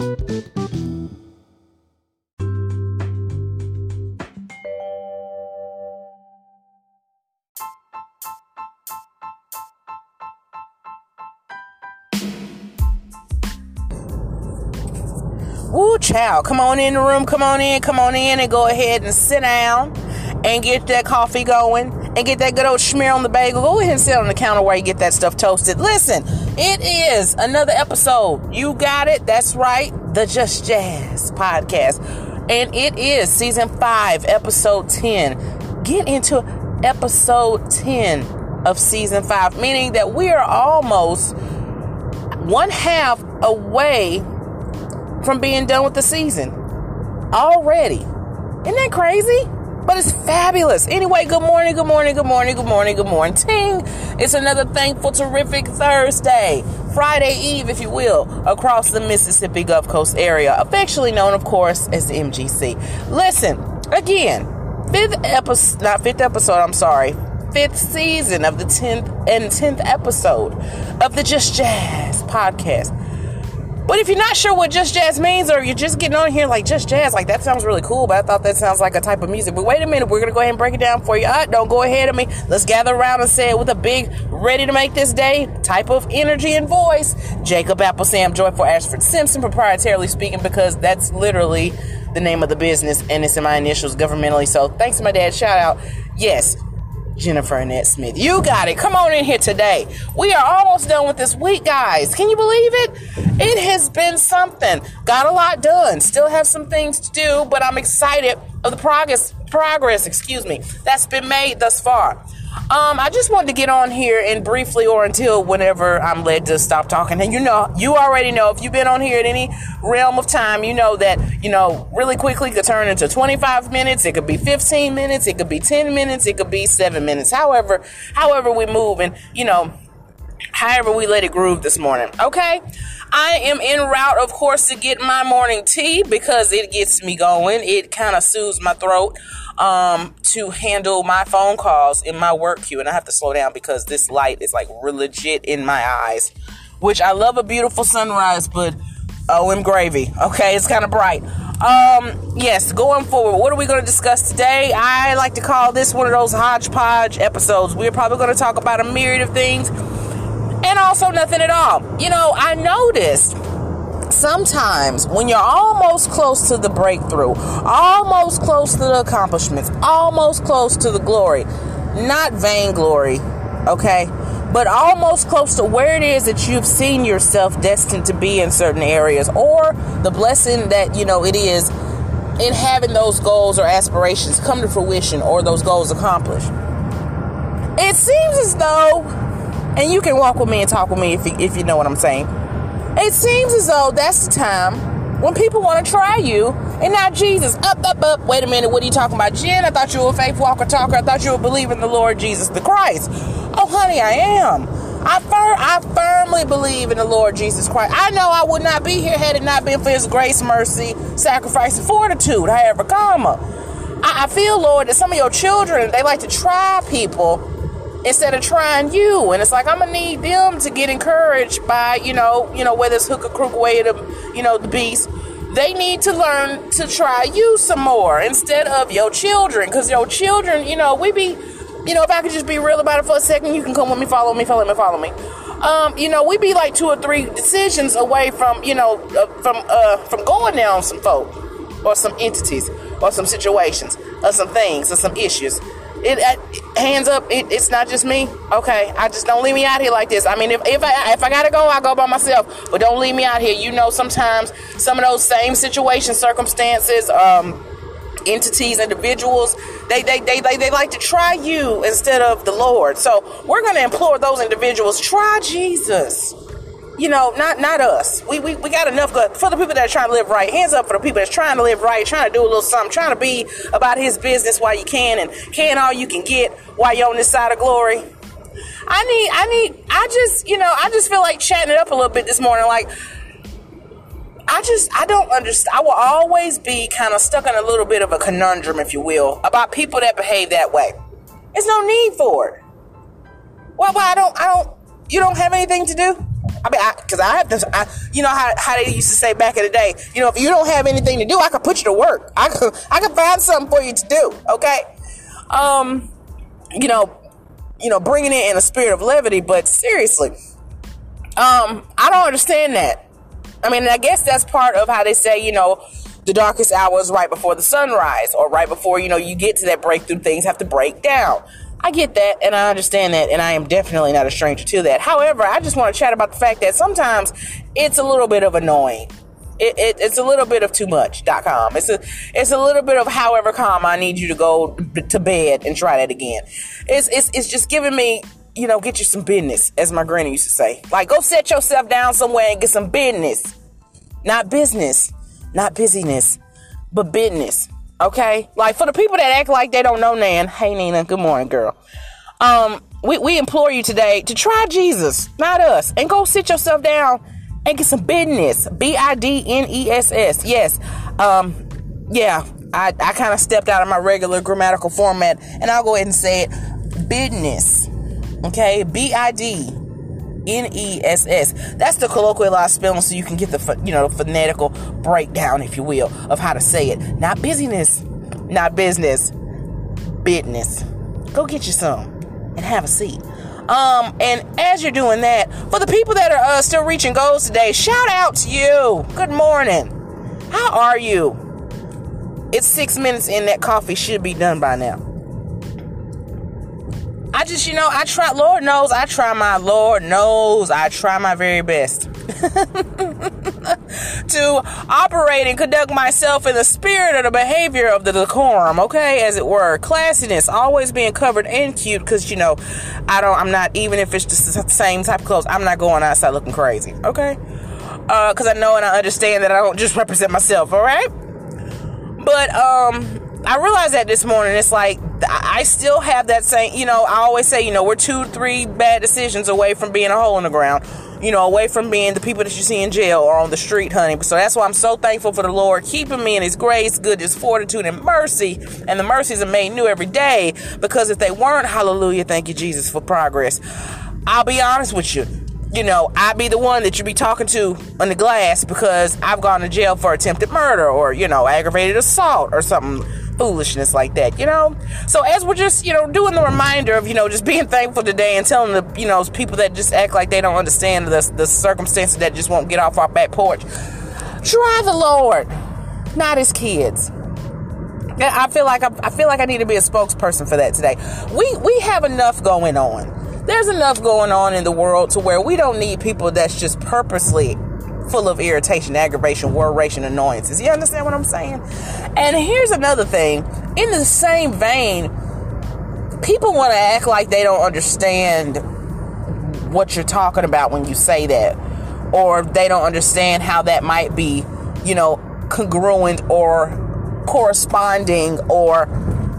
Woo, child. Come on in the room. Come on in. Come on in and go ahead and sit down and get that coffee going and get that good old schmear on the bagel. Go ahead and sit on the counter while you get that stuff toasted. Listen, it is another episode. You got it. That's right. The Just Jazz podcast. And it is season five, episode 10. Get into episode 10 of season five, meaning that we are almost one half away from being done with the season already. Isn't that crazy? But it's fabulous. Anyway, good morning, good morning, good morning, good morning, good morning. Ting. It's another thankful, terrific Thursday, Friday Eve, if you will, across the Mississippi Gulf Coast area, affectionately known, of course, as the MGC. Listen, again, fifth episode, not fifth episode, I'm sorry, fifth season of the 10th and 10th episode of the Just Jazz podcast. But if you're not sure what Just Jazz means, or you're just getting on here like Just Jazz, like that sounds really cool, but I thought that sounds like a type of music. But wait a minute, we're gonna go ahead and break it down for you. Uh, don't go ahead of me. Let's gather around and say it with a big, ready to make this day type of energy and voice. Jacob Apple Sam Joyful Ashford Simpson, proprietarily speaking, because that's literally the name of the business and it's in my initials governmentally. So thanks to my dad. Shout out. Yes, Jennifer Annette Smith. You got it. Come on in here today. We are almost done with this week, guys. Can you believe it? It has been something. Got a lot done. Still have some things to do, but I'm excited of the progress progress, excuse me, that's been made thus far. Um, I just wanted to get on here and briefly or until whenever I'm led to stop talking. And you know, you already know if you've been on here at any realm of time, you know that, you know, really quickly could turn into 25 minutes. It could be 15 minutes. It could be 10 minutes. It could be seven minutes. However, however we move and, you know, however we let it groove this morning. Okay. I am en route, of course, to get my morning tea because it gets me going. It kind of soothes my throat um, to handle my phone calls in my work queue. And I have to slow down because this light is like legit in my eyes, which I love a beautiful sunrise, but oh, I'm gravy. Okay. It's kind of bright. Um, yes, going forward, what are we going to discuss today? I like to call this one of those hodgepodge episodes. We're probably going to talk about a myriad of things and also nothing at all. You know, I noticed sometimes when you're almost close to the breakthrough, almost close to the accomplishments, almost close to the glory, not vainglory, okay? But almost close to where it is that you've seen yourself destined to be in certain areas, or the blessing that you know it is in having those goals or aspirations come to fruition or those goals accomplished. It seems as though, and you can walk with me and talk with me if you, if you know what I'm saying it seems as though that's the time when people want to try you and not Jesus. Up, up, up. Wait a minute. What are you talking about, Jen? I thought you were a faith walker talker. I thought you were believing the Lord Jesus the Christ. Oh, honey, I am. I, fir- I firmly believe in the Lord Jesus Christ. I know I would not be here had it not been for His grace, mercy, sacrifice, and fortitude. However, comma. I, I feel, Lord, that some of your children, they like to try people instead of trying you. And it's like I'm gonna need them to get encouraged by, you know, you know, whether it's hook or crook way to you know, the beast. They need to learn to try you some more instead of your children. Cause your children, you know, we be, you know, if I could just be real about it for a second, you can come with me, follow me, follow me, follow me. Um, you know, we be like two or three decisions away from, you know, uh, from uh, from going down some folk or some entities or some situations or some things or some issues it hands up. It, it's not just me. Okay, I just don't leave me out here like this. I mean, if if I if I gotta go, I go by myself. But don't leave me out here. You know, sometimes some of those same situations, circumstances, um, entities, individuals, they, they, they, they, they like to try you instead of the Lord. So we're to implore those individuals, try Jesus you know, not not us. We, we, we got enough good for the people that are trying to live right. Hands up for the people that's trying to live right, trying to do a little something, trying to be about his business while you can and can all you can get while you're on this side of glory. I need, I need, I just, you know, I just feel like chatting it up a little bit this morning. Like, I just, I don't understand. I will always be kind of stuck in a little bit of a conundrum, if you will, about people that behave that way. There's no need for it. Well, well, I don't, I don't, you don't have anything to do? I mean, because I, I, have to, I, you know how, how they used to say back in the day, you know, if you don't have anything to do, I could put you to work. I could, I could find something for you to do. Okay. Um, you know, you know, bringing it in a spirit of levity, but seriously, um, I don't understand that. I mean, I guess that's part of how they say, you know, the darkest hour is right before the sunrise, or right before, you know, you get to that breakthrough, things have to break down. I get that and I understand that, and I am definitely not a stranger to that. However, I just want to chat about the fact that sometimes it's a little bit of annoying. It, it, it's a little bit of too much.com. It's a, it's a little bit of however calm I need you to go to bed and try that again. It's, it's, it's just giving me, you know, get you some business, as my granny used to say. Like, go set yourself down somewhere and get some business. Not business, not busyness, but business. Okay? Like for the people that act like they don't know Nan, hey Nina, good morning, girl. Um, we, we implore you today to try Jesus, not us, and go sit yourself down and get some business. B-I-D-N-E-S-S. Yes. Um, yeah, I, I kind of stepped out of my regular grammatical format, and I'll go ahead and say it. Business. Okay, B-I-D. N E S S. That's the colloquialized spelling, so you can get the you know phonetical breakdown, if you will, of how to say it. Not busyness, not business, business. Go get you some and have a seat. Um, and as you're doing that, for the people that are uh, still reaching goals today, shout out to you. Good morning. How are you? It's six minutes in. That coffee should be done by now. I just, you know, I try, Lord knows, I try my, Lord knows, I try my very best to operate and conduct myself in the spirit of the behavior of the decorum, okay, as it were. Classiness, always being covered and cute, because, you know, I don't, I'm not, even if it's the same type of clothes, I'm not going outside looking crazy, okay? Because uh, I know and I understand that I don't just represent myself, all right? But, um, I realized that this morning. It's like I still have that same, you know, I always say, you know, we're two, three bad decisions away from being a hole in the ground, you know, away from being the people that you see in jail or on the street, honey. So that's why I'm so thankful for the Lord keeping me in His grace, goodness, fortitude, and mercy. And the mercies are made new every day because if they weren't, hallelujah, thank you, Jesus, for progress. I'll be honest with you. You know, I'd be the one that you'd be talking to on the glass because I've gone to jail for attempted murder or, you know, aggravated assault or something foolishness like that, you know? So as we're just, you know, doing the reminder of, you know, just being thankful today and telling the, you know, people that just act like they don't understand the, the circumstances that just won't get off our back porch. Try the Lord, not his kids. I feel like I, I feel like I need to be a spokesperson for that today. We we have enough going on. There's enough going on in the world to where we don't need people that's just purposely full of irritation, aggravation, worration, annoyances. You understand what I'm saying? And here's another thing. In the same vein, people want to act like they don't understand what you're talking about when you say that. Or they don't understand how that might be, you know, congruent or corresponding or,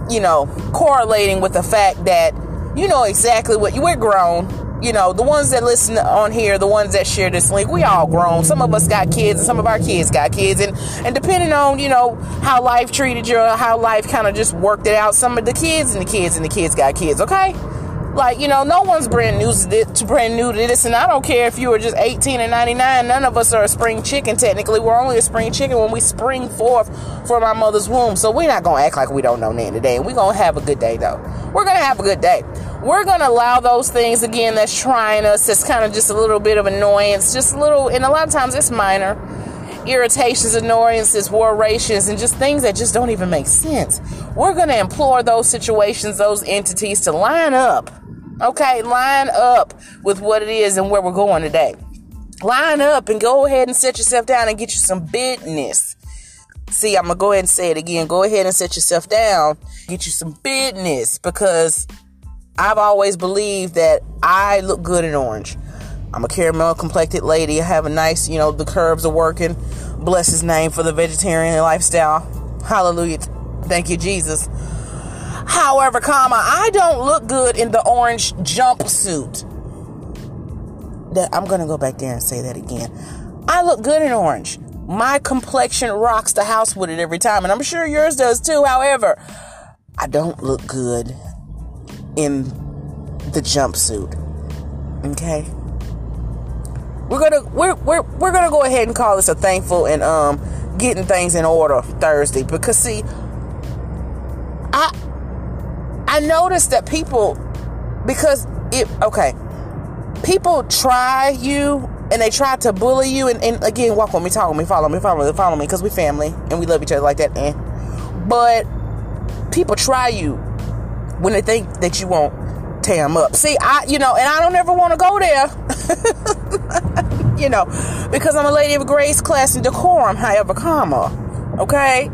you know, correlating with the fact that you know exactly what you we're grown you know, the ones that listen on here, the ones that share this link, we all grown. Some of us got kids, and some of our kids got kids, and and depending on you know how life treated you, how life kind of just worked it out, some of the kids and the kids and the kids got kids. Okay, like you know, no one's brand new to brand new to this, and I don't care if you were just 18 and 99. None of us are a spring chicken. Technically, we're only a spring chicken when we spring forth from our mother's womb. So we're not gonna act like we don't know nothing today, and we're gonna have a good day though. We're gonna have a good day we're going to allow those things again that's trying us. That's kind of just a little bit of annoyance just a little and a lot of times it's minor irritations annoyances worrations and just things that just don't even make sense. We're going to implore those situations those entities to line up okay? Line up with what it is and where we're going today. Line up and go ahead and set yourself down and get you some business. See i'm gonna go ahead and say it again. Go ahead and set yourself down get you some business because I've always believed that I look good in orange. I'm a caramel complected lady. I have a nice, you know, the curves are working. Bless his name for the vegetarian lifestyle. Hallelujah. Thank you, Jesus. However, comma, I don't look good in the orange jumpsuit. That I'm gonna go back there and say that again. I look good in orange. My complexion rocks the house with it every time, and I'm sure yours does too. However, I don't look good in the jumpsuit. Okay? we're gonna we're we're we're gonna go ahead and call this a thankful and um getting things in order Thursday because see, I I noticed that people because it okay, people try you and they try to bully you and, and again walk with me, talk with me, follow me, follow me, follow me because we family and we love each other like that. And but people try you when they think that you won't tear them up. See, I you know, and I don't ever want to go there. you know, because I'm a lady of grace, class, and decorum, however, comma. Okay?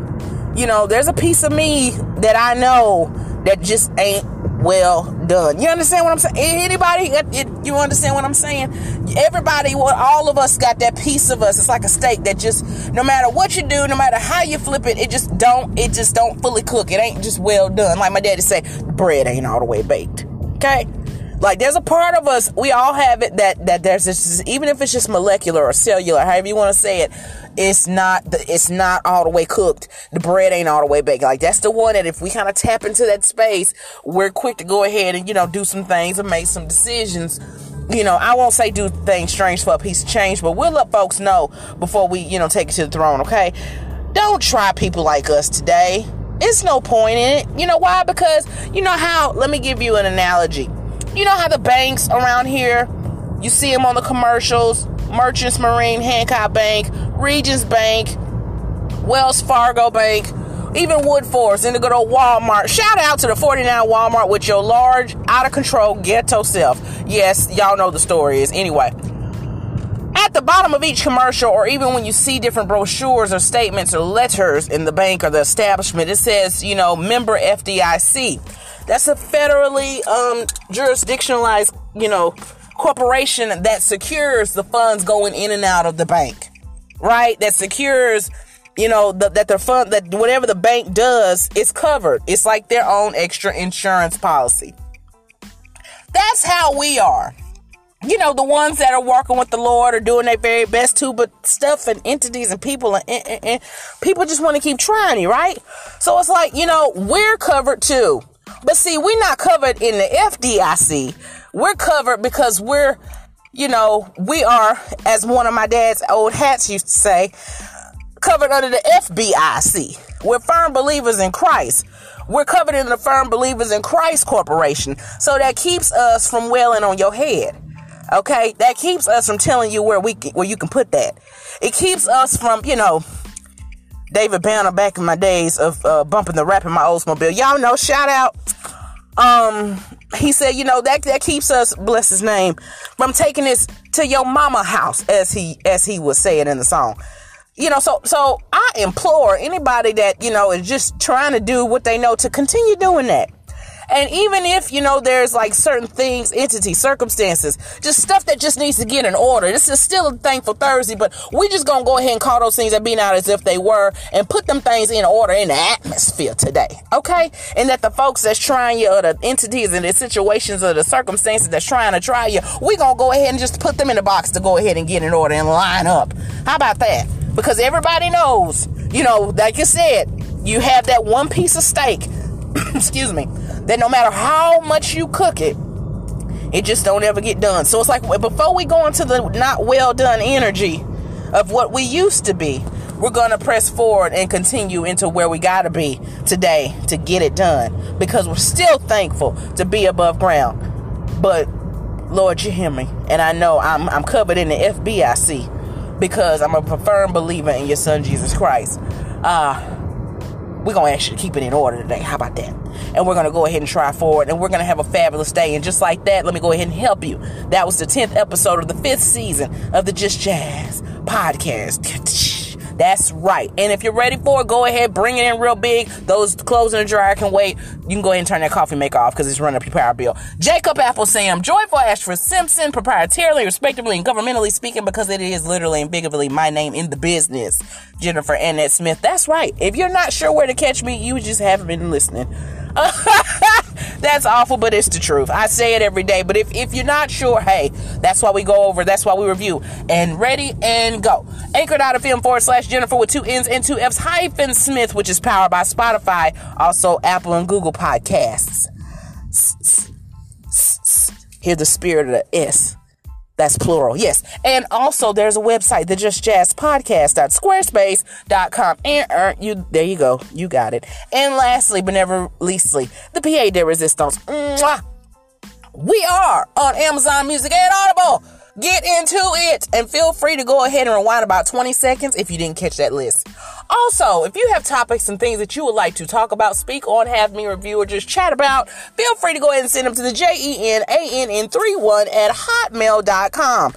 You know, there's a piece of me that I know that just ain't well done. You understand what I'm saying? Anybody, uh, you understand what I'm saying? Everybody, all of us got that piece of us. It's like a steak that just, no matter what you do, no matter how you flip it, it just don't, it just don't fully cook. It ain't just well done. Like my daddy say, bread ain't all the way baked. Okay? Like there's a part of us, we all have it that that there's this even if it's just molecular or cellular, however you want to say it, it's not the, it's not all the way cooked. The bread ain't all the way baked. Like that's the one that if we kind of tap into that space, we're quick to go ahead and you know do some things and make some decisions. You know, I won't say do things strange for a piece of change, but we'll let folks know before we you know take it to the throne. Okay, don't try people like us today. It's no point in it. You know why? Because you know how. Let me give you an analogy you know how the banks around here, you see them on the commercials Merchants Marine, Hancock Bank, Regions Bank, Wells Fargo Bank, even Woodforest, and the good old Walmart. Shout out to the 49 Walmart with your large, out of control ghetto self. Yes, y'all know the story is. Anyway, at the bottom of each commercial, or even when you see different brochures or statements or letters in the bank or the establishment, it says, you know, member FDIC. That's a federally um, jurisdictionalized, you know, corporation that secures the funds going in and out of the bank, right? That secures, you know, the, that the fund that whatever the bank does is covered. It's like their own extra insurance policy. That's how we are. You know, the ones that are working with the Lord are doing their very best too, but stuff and entities and people and, and, and people just want to keep trying you, right? So it's like, you know, we're covered too. But see, we're not covered in the FDIC. We're covered because we're, you know, we are, as one of my dad's old hats used to say, covered under the FBIC. We're firm believers in Christ. We're covered in the firm believers in Christ Corporation. So that keeps us from wailing on your head. Okay? That keeps us from telling you where we where you can put that. It keeps us from, you know, David Banner back in my days of uh, bumping the rap in my Oldsmobile. Y'all know, shout out. Um, he said, you know, that that keeps us, bless his name, from taking this to your mama house, as he as he was saying in the song. You know, so so I implore anybody that, you know, is just trying to do what they know to continue doing that. And even if, you know, there's like certain things, entities, circumstances, just stuff that just needs to get in order. This is still a thankful Thursday, but we just gonna go ahead and call those things that be not as if they were and put them things in order in the atmosphere today. Okay? And that the folks that's trying you or the entities and the situations or the circumstances that's trying to try you, we gonna go ahead and just put them in the box to go ahead and get in order and line up. How about that? Because everybody knows, you know, like you said, you have that one piece of steak. excuse me that no matter how much you cook it, it just don't ever get done. So it's like before we go into the not well done energy of what we used to be, we're going to press forward and continue into where we got to be today to get it done because we're still thankful to be above ground. But Lord, you hear me. And I know I'm, I'm covered in the FBIC because I'm a firm believer in your son, Jesus Christ. Uh, we're going to actually keep it in order today. How about that? And we're going to go ahead and try forward. And we're going to have a fabulous day. And just like that, let me go ahead and help you. That was the 10th episode of the fifth season of the Just Jazz podcast. That's right. And if you're ready for it, go ahead, bring it in real big. Those clothes in the dryer can wait. You can go ahead and turn that coffee maker off because it's running up your power bill. Jacob Apple Sam, Joyful Ashford Simpson, proprietarily, respectively, and governmentally speaking, because it is literally and bigly my name in the business. Jennifer Annette Smith. That's right. If you're not sure where to catch me, you just haven't been listening. that's awful, but it's the truth. I say it every day. But if, if you're not sure, hey, that's why we go over, that's why we review. And ready and go. Anchored out of Anchor.fm forward slash Jennifer with two N's and two F's hyphen Smith, which is powered by Spotify, also Apple and Google Podcasts. Hear the spirit of the S That's plural, yes. And also, there's a website, the Just Jazz Podcast.squarespace.com. And uh, you, there you go, you got it. And lastly, but never leastly, the PA de Resistance. Mwah! We are on Amazon Music and Audible. Get into it and feel free to go ahead and rewind about 20 seconds if you didn't catch that list. Also, if you have topics and things that you would like to talk about, speak on, have me review, or just chat about, feel free to go ahead and send them to the J-E-N-A-N-N31 at hotmail.com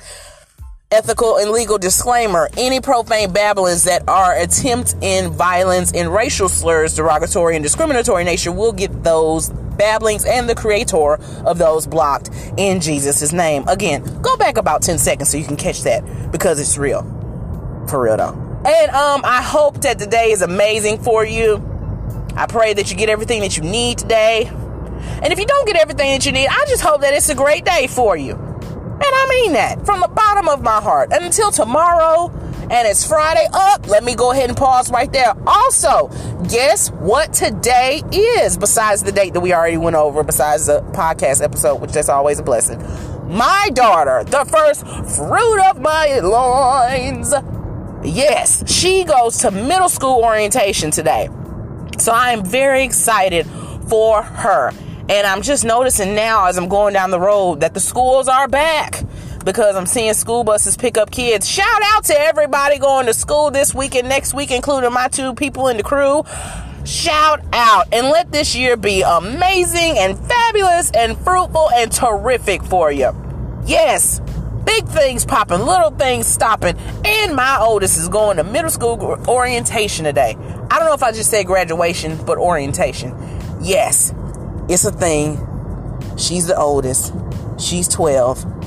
ethical and legal disclaimer. Any profane babblings that are attempt in violence and racial slurs derogatory and discriminatory nature will get those babblings and the creator of those blocked in jesus' name. Again go back about 10 seconds so you can catch that because it's real. For real though. And um i hope that today is amazing for you. I pray that you get everything that you need today. And if you don't get everything that you need i just hope that it's a great day for you mean that from the bottom of my heart. Until tomorrow, and it's Friday up, let me go ahead and pause right there. Also, guess what today is, besides the date that we already went over, besides the podcast episode, which that's always a blessing. My daughter, the first fruit of my loins. Yes, she goes to middle school orientation today. So I am very excited for her. And I'm just noticing now as I'm going down the road that the schools are back because I'm seeing school buses pick up kids. Shout out to everybody going to school this week and next week, including my two people in the crew. Shout out and let this year be amazing and fabulous and fruitful and terrific for you. Yes, big things popping, little things stopping. And my oldest is going to middle school orientation today. I don't know if I just said graduation, but orientation. Yes, it's a thing. She's the oldest. She's 12.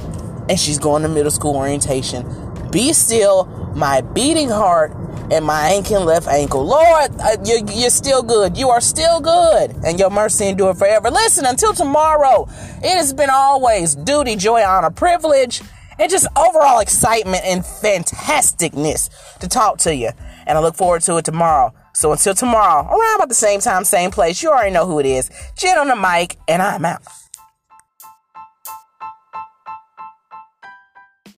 And she's going to middle school orientation. Be still, my beating heart and my ankle left ankle. Lord, uh, you're, you're still good. You are still good. And your mercy endure forever. Listen, until tomorrow, it has been always duty, joy, honor, privilege, and just overall excitement and fantasticness to talk to you. And I look forward to it tomorrow. So until tomorrow, around about the same time, same place, you already know who it is. Jen on the mic, and I'm out.